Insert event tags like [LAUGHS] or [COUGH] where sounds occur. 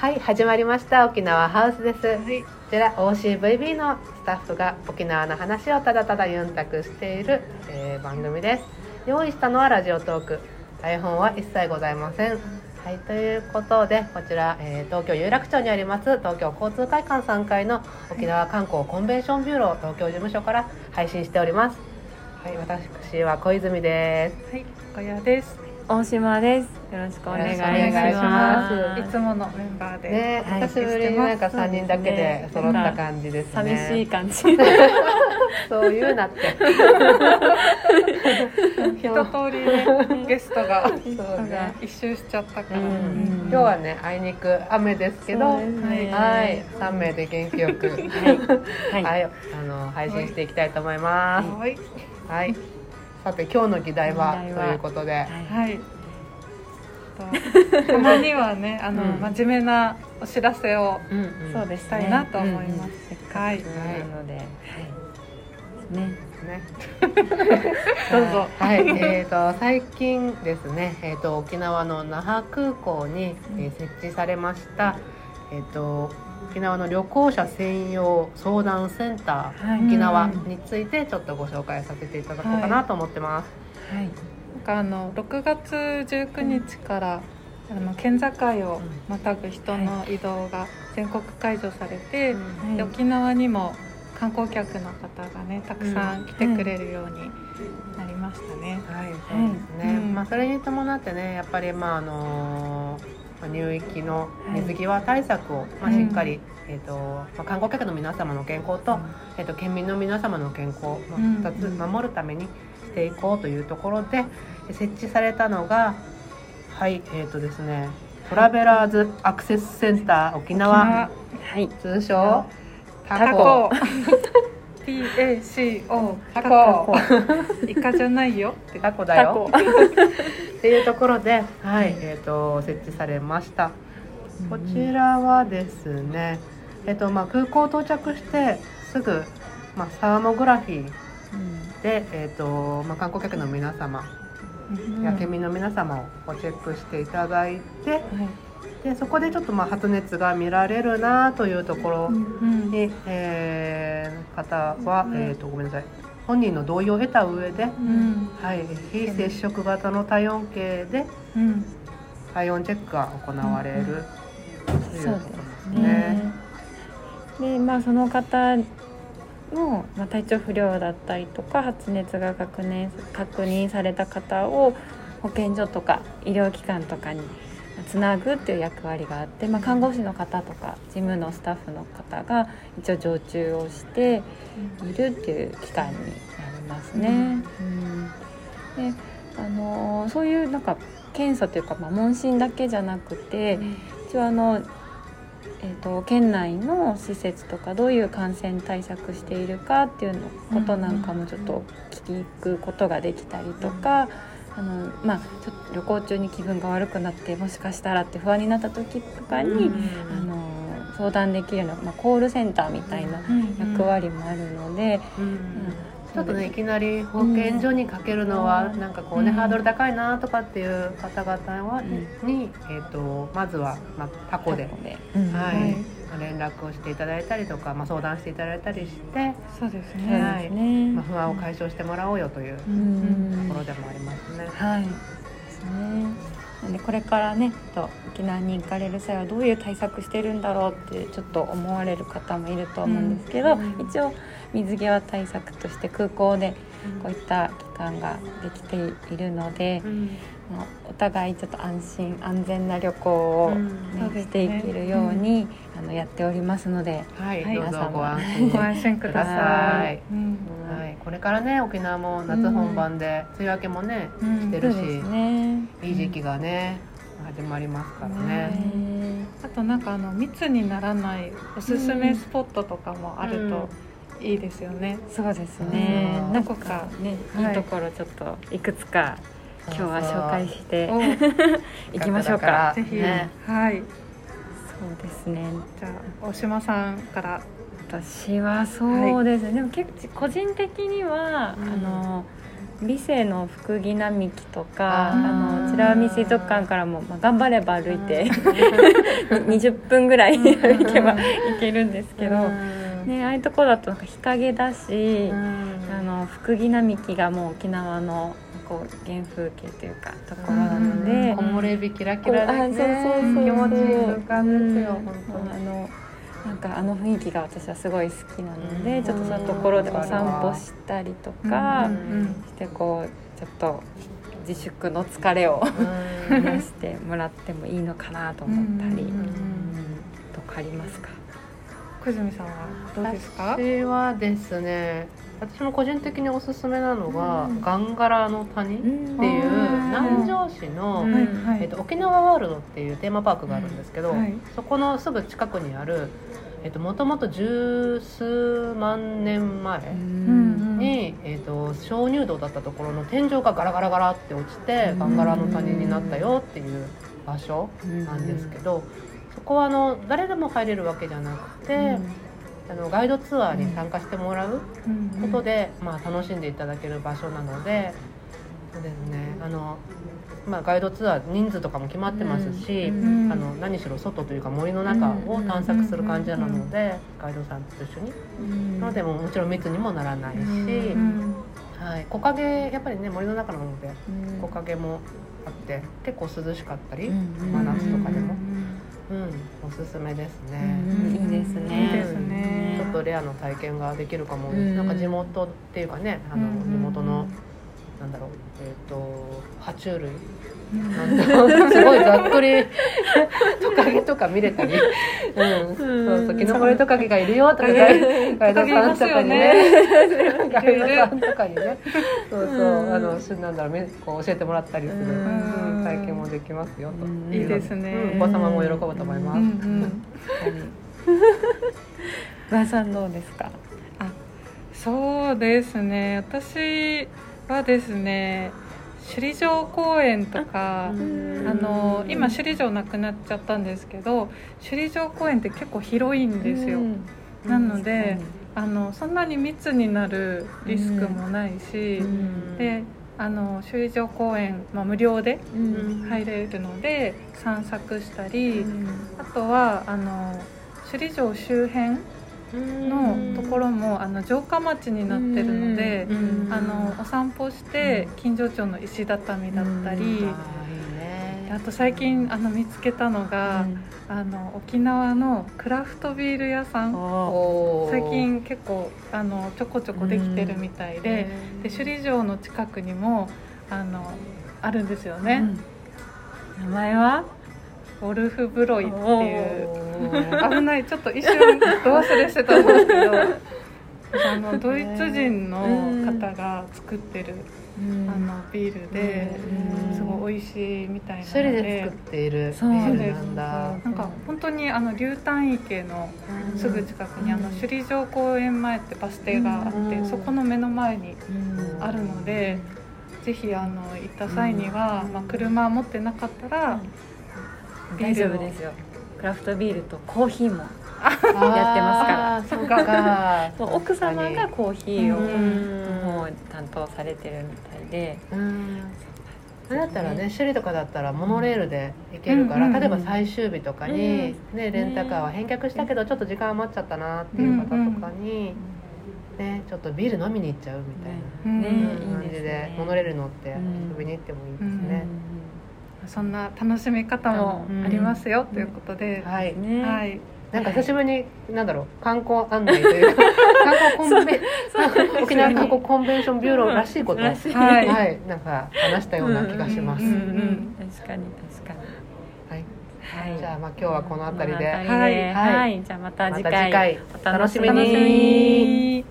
はい始まりました。沖縄ハウスです、はい。こちら OCVB のスタッフが沖縄の話をただただユンタクしている、えー番組です。用意したのはラジオトーク。台本は一切ございません。はいということでこちら、えー東京有楽町にあります東京交通会館3階の沖縄観光コンベンションビューロー東京事務所から配信しております。はい私は小泉です。はい、小屋です。大島です。よろしくお願いします。いつものメンバーで。ね、はい久しぶりになんか3人だけで揃った感じですね寂しい感じ。[LAUGHS] そういうなって [LAUGHS] 一通りね、ゲストがそうね一周しちゃったから。うん今日はねあいにく雨ですけどねはい3名で元気よくはい。はい、[LAUGHS] あの配信していきたいと思いますはい。はいさて今日の議題はということではい。とたまにはね、[LAUGHS] あの、うん真面目なお知らせをそうで。したいなと思います。はい。はいなので、はい。ね。ね [LAUGHS] どうぞ。はい、[LAUGHS] えー、と最近ですね、えー、と沖縄の那覇空港に、えー設置されました、えー、と沖縄の旅行者専用相談センター、はい沖縄についてちょっとご紹介させていただこうかなと思ってます。はい。なんかあの6月19日からあの県境をまたぐ人の移動が全国解除されて、で沖縄にも観光客の方がねたくさん来てくれるようになりましたね。はい、そうですね。うんまあそれに伴ってね、やっぱりまああのまあ入域の水際対策を、まあしっかり、えっ、とまあ観光客の皆様の健康と、えっ、と県民の皆様の健康、まあうん。二つ守るためにしていこうというところで設置されたのが、はい、えっ、とですね、トラベラーズアクセスセンター沖縄、はい。通称タタコ。[LAUGHS] コ TACO タタコ。コ。イカじゃないよ。ってタコだよ。っていうところで、はい、えっ、と設置されました。こちらはですね、えっ、とまあ空港到着してすぐまあサーモグラフィーでえっ、とまあ観光客の皆様や県民の皆様をチェックしていただいて、でそこでちょっとまあ発熱が見られるなというところうんに、えー方は、えっ、とごめんなさい、本人の同意を得た上で。うんはい、非接触型の体温計でうん体温チェックが行われる、というそうことです。ね。で、まあその方のまあ体調不良だったりとか発熱が確認確認された方を保健所とか医療機関とかにつなぐっていう役割があって、まあ、看護師の方とか事務のスタッフの方が一応常駐をしているっていう機関になりますね。うんであのーそういうなんか検査というか、まあ、問診だけじゃなくて、一応あの、えー、と県内の施設とかどういう感染対策しているかっていうのことなんかもちょっと聞くことができたりとか。あのまあ、ちょっと旅行中に気分が悪くなってもしかしたらって不安になった時とかに、あの相談できるような、まあ、コールセンターみたいな役割もあるので、うん。ちょっとねいきなり保うん健所にかけるのは、なんかこうね、うん。ハードル高いなとかっていう方々は、うに、えー、とまずは、まあ、タコで、うんはい。はい。まあ連絡をしていただいたりとか、まあ、相談していただいたりして、そうですねはい。まあ、不安を解消してもらおうよというとうんころでもありますね。はい。ですね。でこれからね、と沖縄に行かれる際はどういう対策してるんだろうってちょっと思われる方もいると思うんですけど、うん一応水際対策として空港でこういった機関ができているので、うんまあお互いちょっと安心安全な旅行を、ねしていけるように、あのやっておりますので、はい、はいどうぞご安ご心安心ください。はい、これからね沖縄も夏本番で、梅雨明けもねうん。してるし。いい時期がね始まりますからね。ね。あとなんかあの密にならないおすすめスポットとかもあるといいですよね。そうですね。う。ん。何個かね、はい。いいところちょっといくつか今日は紹介しておい [LAUGHS] きましょうか。ぜひ、ねはい。そうですね。じゃあ大島さんから。私はそうですね。でも結構個人的には、うんあの美生の福木並木とかあの美ら海水族館からも、まあ、頑張れば歩いて [LAUGHS] 20分ぐらい行けば行けるんですけど、うんね、ああいうところだとなんか日陰だし、うん。あの福木並木がもう沖縄のこう原風景というかところなので、木漏れ日キラキラでね。あそうそうそう気持ちいい空間ですよ、うん。本あのなんかあの雰囲気が私はすごい好きなので、うん。ちょっとそういうところでお散歩したりとかうんしてこうちょっと自粛の疲れを当に出してもらってもいいのかなと思ったり、とかありますか？久住さんはどうですか？私はですね私も個人的におすすめなのが、うん。ガンガラの谷っていううん。南城市の、えっと、沖縄ワールドっていうテーマパークがあるんですけど、はい。そこのすぐ近くにあるもともと十数万年前んに、えっと鍾乳洞だったところの天井がガラガラガラって落ちて、うんガンガラの谷になったよっていう場所なんですけど、そこはあの誰でも入れるわけじゃなくて、あのガイドツアーに参加してもらううんことで、まあ、楽しんでいただける場所なのでそうですね。あの、まあ、ガイドツアー人数とかも決まってますし、うん。うんあの何しろ外というか森の中を探索する感じなので、ガイドさんと一緒に、うん。なのでももちろん密にもならないし、うん。はい、木陰やっぱりね森の中なのでうん。木陰もあって結構涼しかったり、うん。真夏とかでもうん。うん、おすすめですうね。ん。いいですね。いいですね。ちょっとレアな体験ができるかも、うん。なんか地元っていうかねあのうん地元の、なんだろうえっ、と爬虫類すごいざっくりトカゲとか見れたり、うん、そうそうキノコレトカゲがいるよとかガイドさんとかにね。[LAUGHS] ガイドさんとかにね。そうそうあのしなんだろうめこう教えてもらったりする、体験もできますよと、うん。いいで。すね。うん。お子様も喜ぶと思います、和さんどうですか？そうですね。私はですね首里城公園とか、うん。あの今首里城なくなっちゃったんですけど首里城公園って結構広いんですよ、なので、あのそんなに密になるリスクもないし、うん。であの首里城公園、まあ、無料でうん。入れるので散策したり、あとはあの首里城周辺のところもあの城下町になってるので、散歩して近所町の石畳だったり、あと最近あの見つけたのが、あの沖縄のクラフトビール屋さん。最近結構あのちょこちょこできてるみたいで,、で首里城の近くにもあのあるんですよね、名前は？ゴルフブロイっていう。危ない。ちょっと一瞬ど忘れしてたんですけどあのドイツ人の方が作ってるあのビールでうん。すごい美味しいみたいなので。で作っているビそうールなんだ。なんか本当にあの竜丹池のすぐ近くにあの首里城公園前ってバス停があってうん。そこの目の前にあるのでぜひあの行った際には、まあ、車持ってなかったら、大丈夫ですよ。クラフトビールとコーヒーもやってますそうか。[LAUGHS] そう奥様がコーヒーを担当されてるみたいで。うん。それだったらね首里とかだったらモノレールで行けるから、うんうんうん。例えば最終日とかに、ね、レンタカーは返却したけどちょっと時間余っちゃったなっていう方とかに、ね、ちょっとビール飲みに行っちゃうみたいな。うん。ねうんいい感じでモノレール乗ってうん。遊びに行ってもいいですね。そんな楽しみ方もありますよ、ということで、はい、ね。はい、なんか久しぶりになんだろう観光案内というか [LAUGHS] 観光コンベ [LAUGHS] 沖縄観光コンベンションビューローらしいことをはい。はい、なんか話したような気がします。うんうん確かに確かに。はい、はい。じゃあまあ今日はこの辺りで、この辺りで。はい。はい。じゃあまたま次回。た次回。お楽しみに